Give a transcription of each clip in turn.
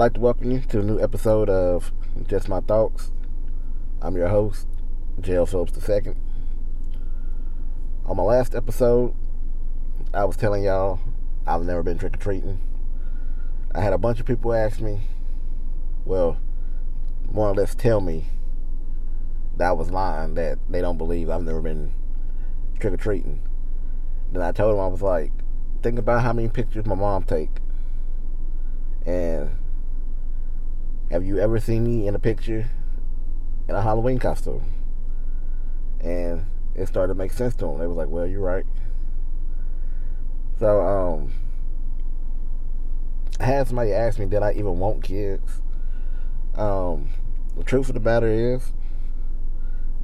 like to welcome you to a new episode of Just My Thoughts. I'm your host, J.L. Phillips II. On my last episode, I was telling y'all I've never been trick or treating. I had a bunch of people ask me, well, more or less tell me that I was lying, that they don't believe I've never been trick or treating. Then I told them I was like, think about how many pictures my mom take. And have you ever seen me in a picture in a Halloween costume? And it started to make sense to them. They was like, well, you're right. So, um, I had somebody ask me, did I even want kids? Um, the truth of the matter is,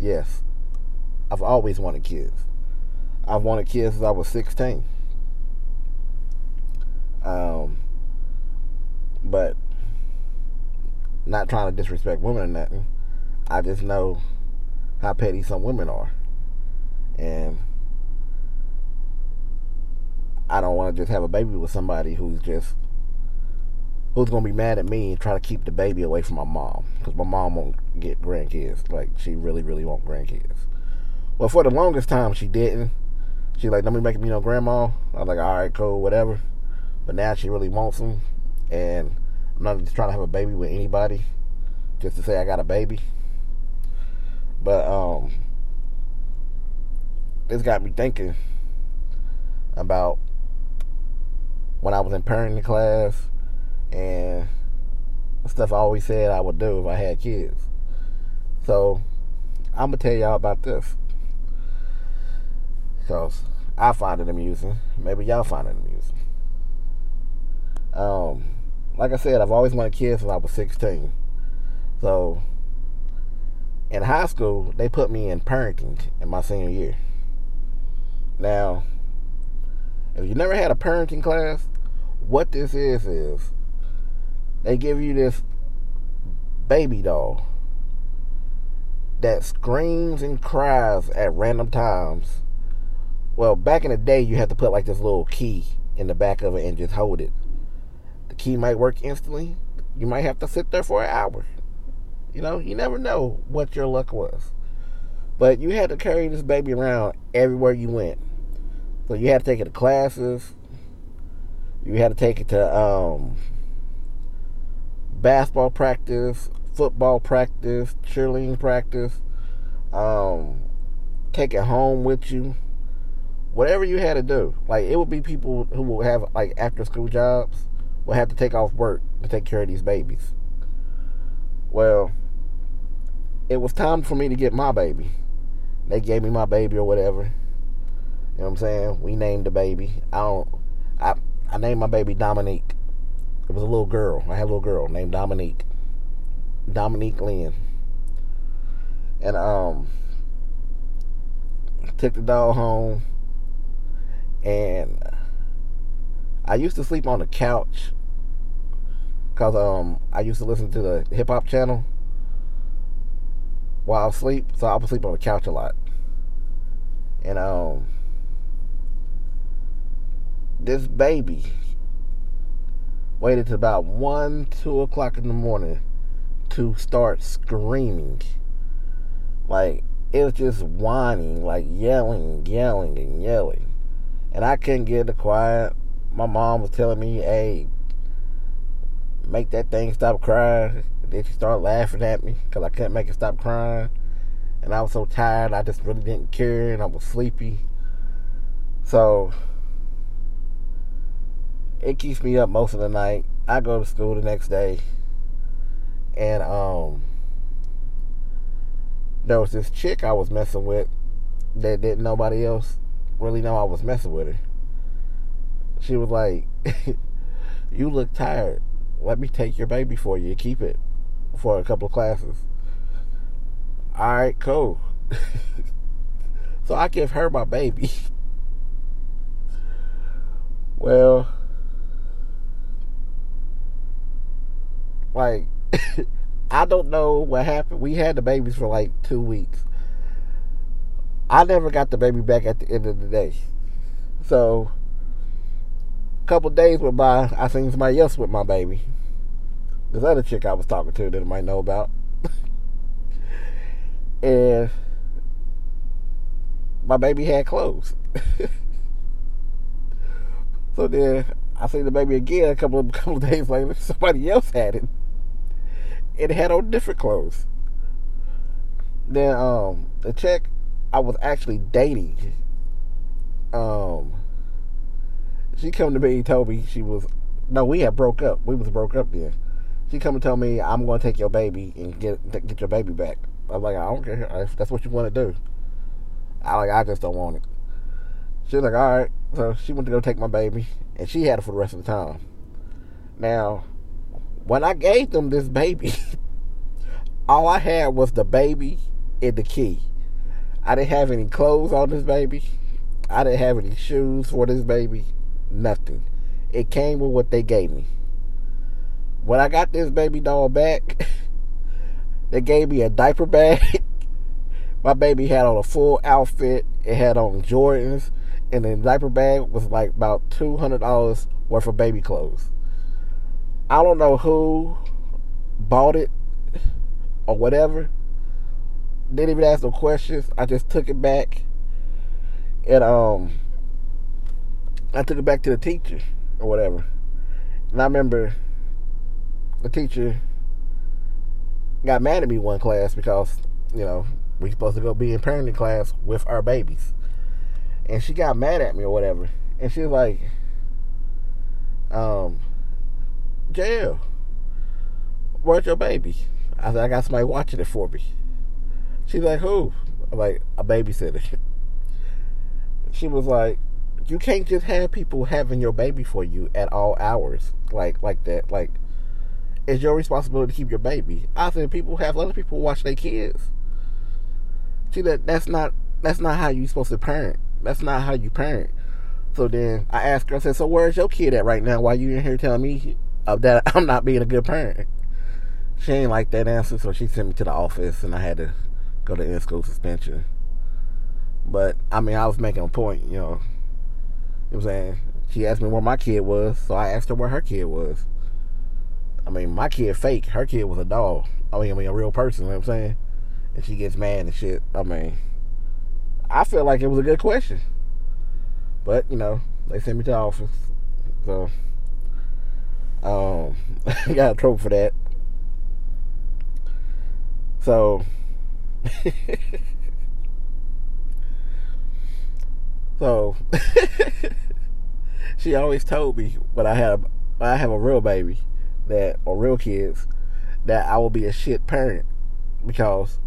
yes, I've always wanted kids. I've wanted kids since I was 16. Um, but not trying to disrespect women or nothing. I just know how petty some women are. And I don't want to just have a baby with somebody who's just who's gonna be mad at me and try to keep the baby away from my mom because my mom won't get grandkids. Like she really, really want grandkids. Well, for the longest time she didn't. She like, don't be making me no grandma. I was like, all right, cool, whatever. But now she really wants them, and I'm not just trying to have a baby with anybody just to say I got a baby. But um, this got me thinking about when I was in parenting class and stuff I always said I would do if I had kids. So I'm gonna tell y'all about this because I find it amusing. Maybe y'all find it amusing. Um, like I said, I've always wanted kids since I was 16. So in high school, they put me in parenting in my senior year. Now, if you never had a parenting class, what this is is they give you this baby doll that screams and cries at random times. Well, back in the day, you had to put like this little key in the back of it and just hold it. Key might work instantly. You might have to sit there for an hour. You know, you never know what your luck was. But you had to carry this baby around everywhere you went. So you had to take it to classes. You had to take it to um, basketball practice, football practice, cheerleading practice. Um, take it home with you. Whatever you had to do. Like it would be people who will have like after school jobs will have to take off work to take care of these babies. Well, it was time for me to get my baby. They gave me my baby or whatever. You know what I'm saying? We named the baby. I don't I I named my baby Dominique. It was a little girl. I had a little girl named Dominique. Dominique Lynn. And um took the dog home and I used to sleep on the couch because um I used to listen to the hip hop channel while I sleep, so I would sleep on the couch a lot. And um this baby waited to about one, two o'clock in the morning to start screaming. Like it was just whining, like yelling, yelling, and yelling. And I couldn't get it quiet. My mom was telling me, hey, make that thing stop crying. And then she started laughing at me because I couldn't make it stop crying. And I was so tired, I just really didn't care, and I was sleepy. So it keeps me up most of the night. I go to school the next day, and um, there was this chick I was messing with that didn't nobody else really know I was messing with her. She was like, "You look tired. Let me take your baby for you. Keep it for a couple of classes." All right, cool. so I give her my baby. well, like I don't know what happened. We had the babies for like two weeks. I never got the baby back at the end of the day. So couple days went by, I seen somebody else with my baby. this other chick I was talking to that I might know about. and my baby had clothes. so then I seen the baby again a couple of couple of days later. Somebody else had it. It had on different clothes. Then um the chick I was actually dating. Um she come to me and told me she was no, we had broke up. We was broke up then. She come and tell me I'm gonna take your baby and get get your baby back. I was like, I don't care if that's what you want to do. I like I just don't want it. She was like, all right. So she went to go take my baby, and she had it for the rest of the time. Now, when I gave them this baby, all I had was the baby and the key. I didn't have any clothes on this baby. I didn't have any shoes for this baby. Nothing. It came with what they gave me. When I got this baby doll back, they gave me a diaper bag. My baby had on a full outfit. It had on Jordans, and the diaper bag was like about two hundred dollars worth of baby clothes. I don't know who bought it or whatever. Didn't even ask no questions. I just took it back, and um, I took it back to the teacher or whatever. And I remember the teacher got mad at me one class because, you know, we supposed to go be in parenting class with our babies. And she got mad at me or whatever. And she was like, um, jail. Where's your baby? I said, I got somebody watching it for me. She's like, who? I'm like, a babysitter. She was like, you can't just have people having your baby for you at all hours like like that like it's your responsibility to keep your baby. I people have other people watch their kids. See that that's not that's not how you supposed to parent. That's not how you parent. So then i asked her i said so where's your kid at right now? Why you in here telling me uh, that i'm not being a good parent? She ain't like that answer so she sent me to the office and i had to go to in-school suspension. But i mean i was making a point you know you know what I'm saying? She asked me where my kid was, so I asked her where her kid was. I mean, my kid fake. Her kid was a doll. I mean, I mean, a real person. You know what I'm saying? And she gets mad and shit. I mean, I feel like it was a good question. But, you know, they sent me to the office. So, um, I got in trouble for that. So, So she always told me when I had a, when I have a real baby that or real kids that I will be a shit parent because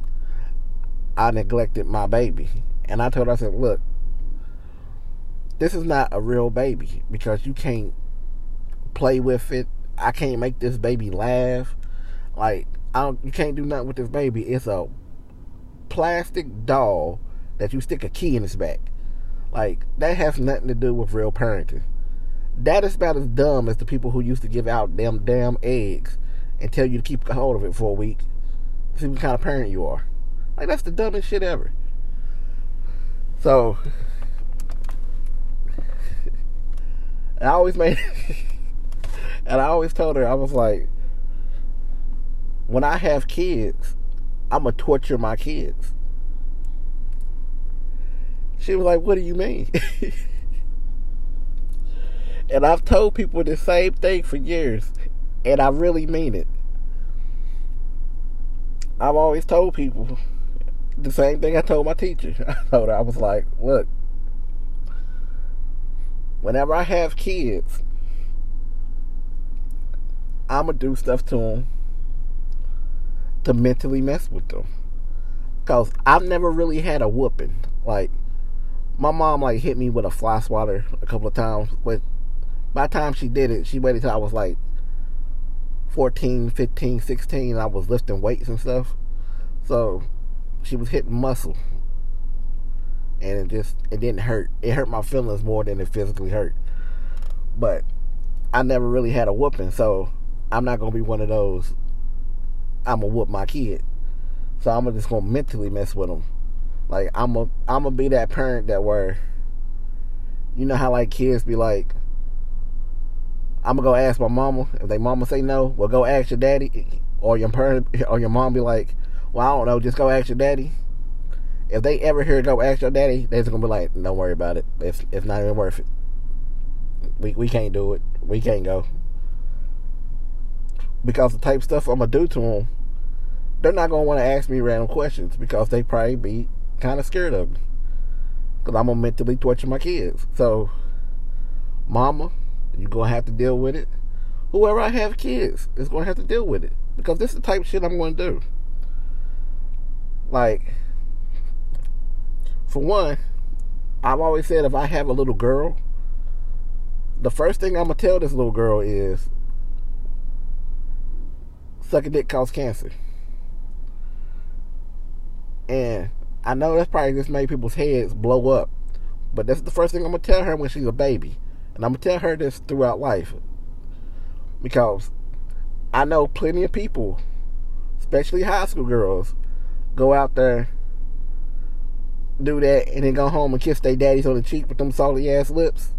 I neglected my baby. And I told her I said, "Look, this is not a real baby because you can't play with it. I can't make this baby laugh. Like I don't, you can't do nothing with this baby. It's a plastic doll that you stick a key in its back. Like that has nothing to do with real parenting. That is about as dumb as the people who used to give out them damn eggs and tell you to keep a hold of it for a week. See what kind of parent you are. Like that's the dumbest shit ever. So I always made and I always told her I was like when I have kids, I'm gonna torture my kids. She was like, What do you mean? and I've told people the same thing for years, and I really mean it. I've always told people the same thing I told my teacher. I told her, I was like, Look, whenever I have kids, I'm going to do stuff to them to mentally mess with them. Because I've never really had a whooping. Like, my mom like hit me with a fly swatter a couple of times, but by the time she did it, she waited till I was like 14, 15, 16, I was lifting weights and stuff. So she was hitting muscle. And it just it didn't hurt. It hurt my feelings more than it physically hurt. But I never really had a whooping, so I'm not gonna be one of those I'm gonna whoop my kid. So I'm just gonna mentally mess with them like I'm a I'm gonna be that parent that where you know how like kids be like I'm gonna go ask my mama. If they mama say no, well, go ask your daddy, or your parent, or your mom be like, well, I don't know, just go ask your daddy. If they ever hear go ask your daddy, they're just gonna be like, don't worry about it. It's it's not even worth it. We we can't do it. We can't go because the type of stuff I'm gonna do to them, they're not gonna want to ask me random questions because they probably be kind of scared of me because I'm gonna mentally torture my kids. So, mama, you're gonna have to deal with it. Whoever I have kids is gonna have to deal with it because this is the type of shit I'm gonna do. Like, for one, I've always said if I have a little girl, the first thing I'm gonna tell this little girl is sucking dick cause cancer. And I know that's probably just made people's heads blow up. But that's the first thing I'm gonna tell her when she's a baby. And I'm gonna tell her this throughout life. Because I know plenty of people, especially high school girls, go out there, do that, and then go home and kiss their daddies on the cheek with them salty ass lips.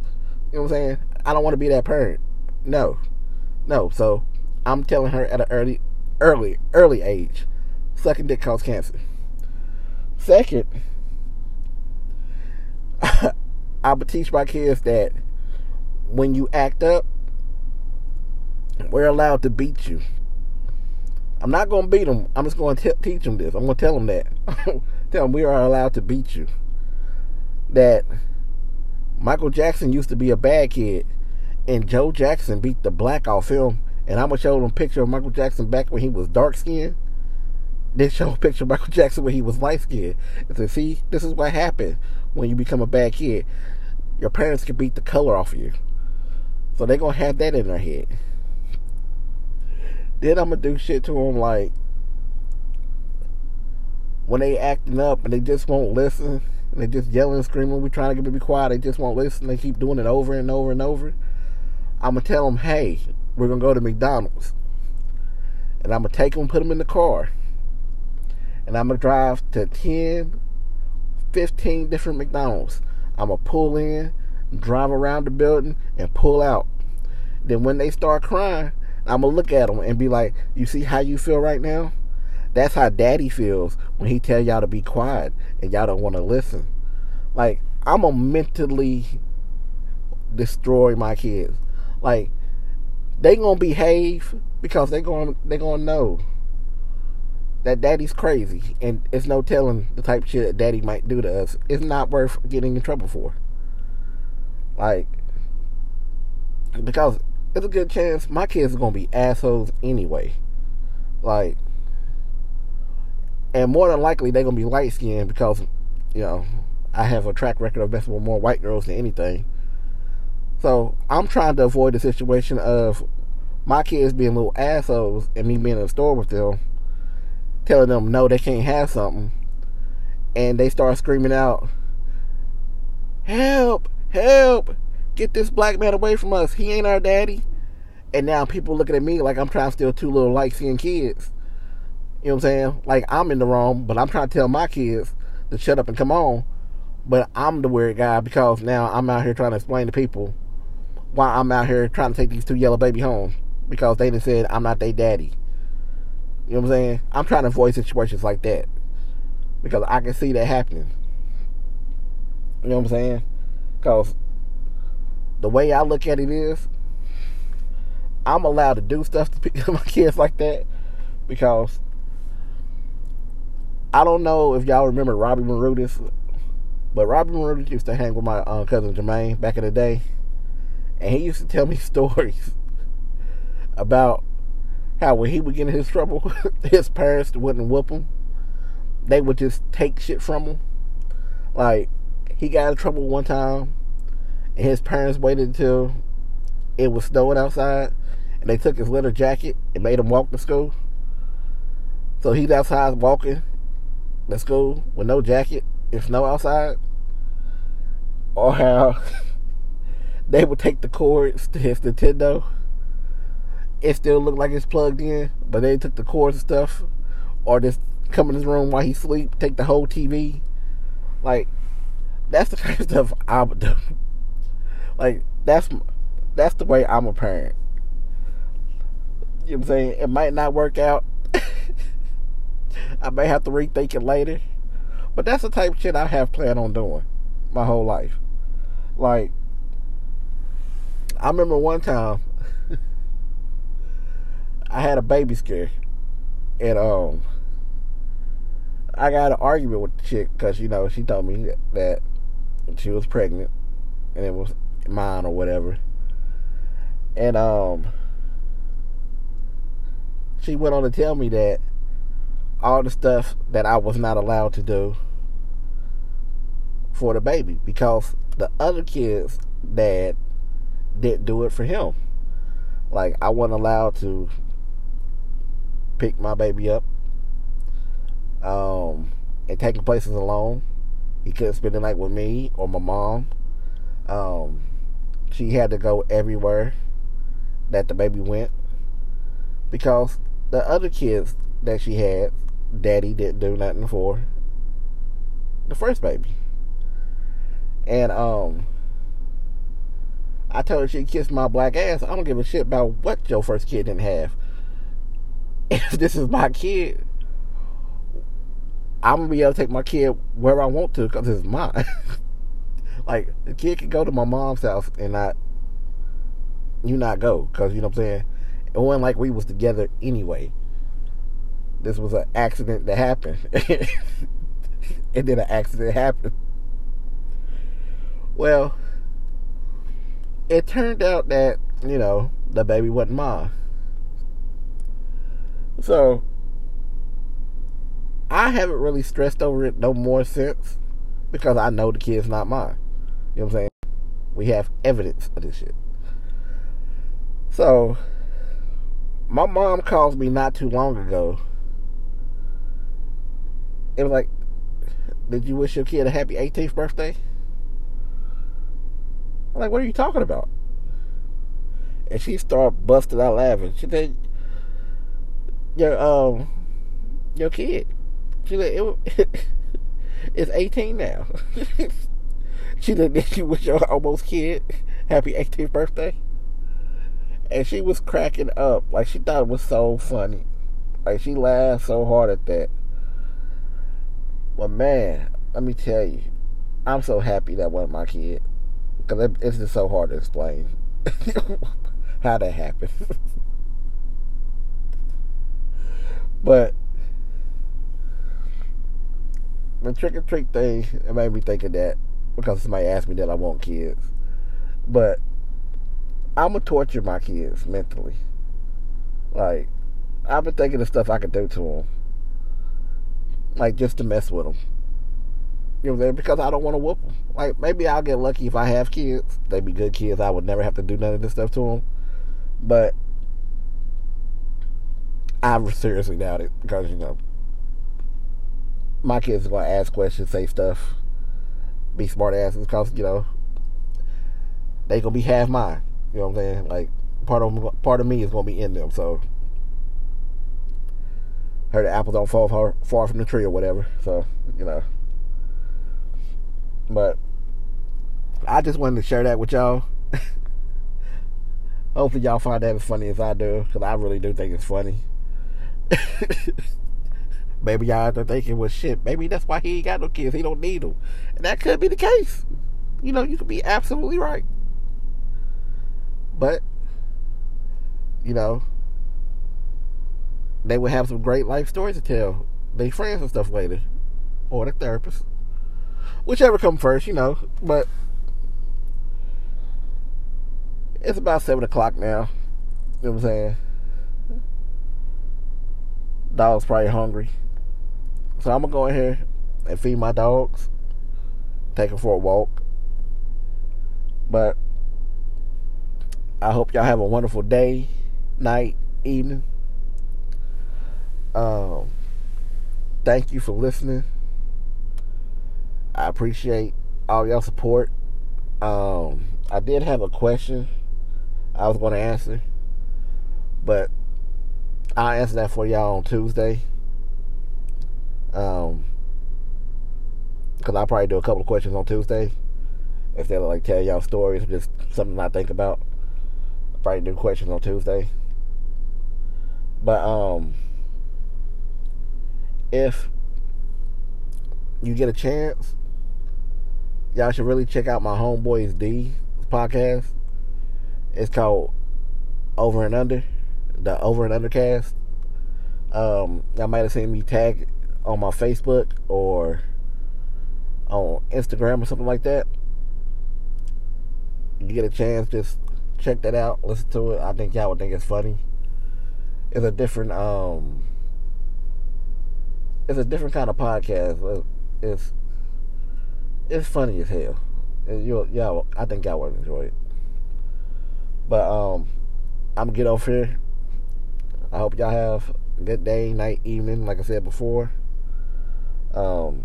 You know what I'm saying? I don't want to be that parent. No. No. So I'm telling her at an early, early, early age, sucking dick causes cancer. Second, I would teach my kids that when you act up, we're allowed to beat you. I'm not going to beat them. I'm just going to teach them this. I'm going to tell them that. tell them we are allowed to beat you. That Michael Jackson used to be a bad kid, and Joe Jackson beat the black off him and I'm gonna show them a picture of Michael Jackson back when he was dark skinned. Then show a picture of Michael Jackson when he was light skinned. And say, see, this is what happened when you become a bad kid. Your parents can beat the color off of you. So they're gonna have that in their head. Then I'm gonna do shit to them like when they acting up and they just won't listen. And they just yelling screaming. We trying to get them to be quiet. They just won't listen. They keep doing it over and over and over. I'm gonna tell them, hey, we're gonna go to McDonald's, and I'm gonna take them, put them in the car, and I'm gonna drive to 10, 15 different McDonald's. I'm gonna pull in, drive around the building, and pull out. Then when they start crying, I'm gonna look at them and be like, "You see how you feel right now? That's how Daddy feels when he tell y'all to be quiet and y'all don't want to listen." Like I'm gonna mentally destroy my kids. Like they gonna behave because they gonna they gonna know that daddy's crazy and it's no telling the type shit that daddy might do to us. It's not worth getting in trouble for. Like because it's a good chance my kids are gonna be assholes anyway. Like and more than likely they're gonna be light skinned because, you know, I have a track record of messing with more white girls than anything. So I'm trying to avoid the situation of my kids being little assholes and me being in the store with them, telling them no, they can't have something, and they start screaming out, "Help! Help! Get this black man away from us! He ain't our daddy!" And now people looking at me like I'm trying to steal two little light skinned kids. You know what I'm saying? Like I'm in the wrong, but I'm trying to tell my kids to shut up and come on. But I'm the weird guy because now I'm out here trying to explain to people why I'm out here trying to take these two yellow baby home because they done said I'm not their daddy. You know what I'm saying? I'm trying to avoid situations like that because I can see that happening. You know what I'm saying? Because the way I look at it is, I'm allowed to do stuff to my kids like that because I don't know if y'all remember Robbie Marudis, but Robbie Marudis used to hang with my uh, cousin Jermaine back in the day and he used to tell me stories about how when he would get in his trouble, his parents wouldn't whoop him. They would just take shit from him. Like he got in trouble one time, and his parents waited until it was snowing outside, and they took his leather jacket and made him walk to school. So he's outside walking to school with no jacket and snow outside. Or how they would take the cords to his Nintendo. It still looked like it's plugged in, but they took the cords and stuff, or just come in his room while he sleep, take the whole TV. Like that's the kind of stuff I would do. Like that's that's the way I'm a parent. You know what I'm saying? It might not work out. I may have to rethink it later. But that's the type of shit I have planned on doing my whole life. Like, I remember one time I had a baby scare, and um, I got an argument with the chick because you know she told me that she was pregnant, and it was mine or whatever, and um, she went on to tell me that all the stuff that I was not allowed to do for the baby because the other kids' dad didn't do it for him. Like I wasn't allowed to pick my baby up um, and taking places alone. He couldn't spend the night with me or my mom. Um, she had to go everywhere that the baby went because the other kids that she had, daddy didn't do nothing for the first baby. And um I told her she kissed my black ass. I don't give a shit about what your first kid didn't have. If this is my kid, I'm gonna be able to take my kid where I want to because it's mine. like the kid can go to my mom's house and not you not go because you know what I'm saying. It wasn't like we was together anyway. This was an accident that happened, and then an accident happened. Well, it turned out that you know the baby wasn't mine. So I haven't really stressed over it no more since because I know the kid's not mine. You know what I'm saying? We have evidence of this shit. So, my mom calls me not too long ago. It was like, Did you wish your kid a happy 18th birthday? I'm like, What are you talking about? And she started busting out laughing. She said, Your, um, your kid she said, it, it's 18 now. she looked at you with your almost kid happy 18th birthday? And she was cracking up. Like, she thought it was so funny. Like, she laughed so hard at that. But, man, let me tell you, I'm so happy that wasn't my kid. Because it's just so hard to explain how that happened. But the trick or treat thing, it made me think of that because somebody asked me that I want kids. But I'm gonna torture my kids mentally. Like, I've been thinking of stuff I could do to them, like just to mess with them. You know what I'm saying? Because I don't want to whoop them. Like, maybe I'll get lucky if I have kids. They'd be good kids. I would never have to do none of this stuff to them. But I seriously doubt it because, you know, my kids are gonna ask questions, say stuff, be smart asses, cause you know they gonna be half mine. You know what I'm saying? Like part of part of me is gonna be in them. So heard the apples don't fall far, far from the tree or whatever. So you know, but I just wanted to share that with y'all. Hopefully y'all find that as funny as I do, because I really do think it's funny. Maybe y'all are thinking, well, shit, maybe that's why he ain't got no kids. He don't need them. And that could be the case. You know, you could be absolutely right. But, you know, they would have some great life stories to tell their friends and stuff later. Or the therapist. Whichever come first, you know. But it's about 7 o'clock now. You know what I'm saying? Dog's probably hungry. So I'm gonna go in here and feed my dogs, take them for a walk. But I hope y'all have a wonderful day, night, evening. Um, thank you for listening. I appreciate all y'all support. Um, I did have a question I was going to answer, but I'll answer that for y'all on Tuesday. Um, because I'll probably do a couple of questions on Tuesday instead of like tell y'all stories, or just something I think about. I probably do questions on Tuesday. But um if you get a chance, y'all should really check out my homeboys D podcast. It's called Over and Under, the Over and Undercast. Um, y'all might have seen me tag on my Facebook or on Instagram or something like that. You get a chance, just check that out, listen to it. I think y'all would think it's funny. It's a different um it's a different kind of podcast. It's it's funny as hell. You yeah, I think y'all would enjoy it. But um I'm gonna get off here. I hope y'all have a good day, night, evening, like I said before. Um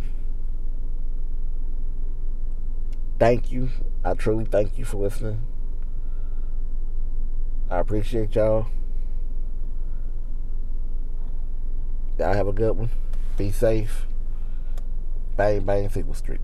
thank you. I truly thank you for listening. I appreciate y'all. Y'all have a good one. Be safe. Bang, bang, Sequel Street.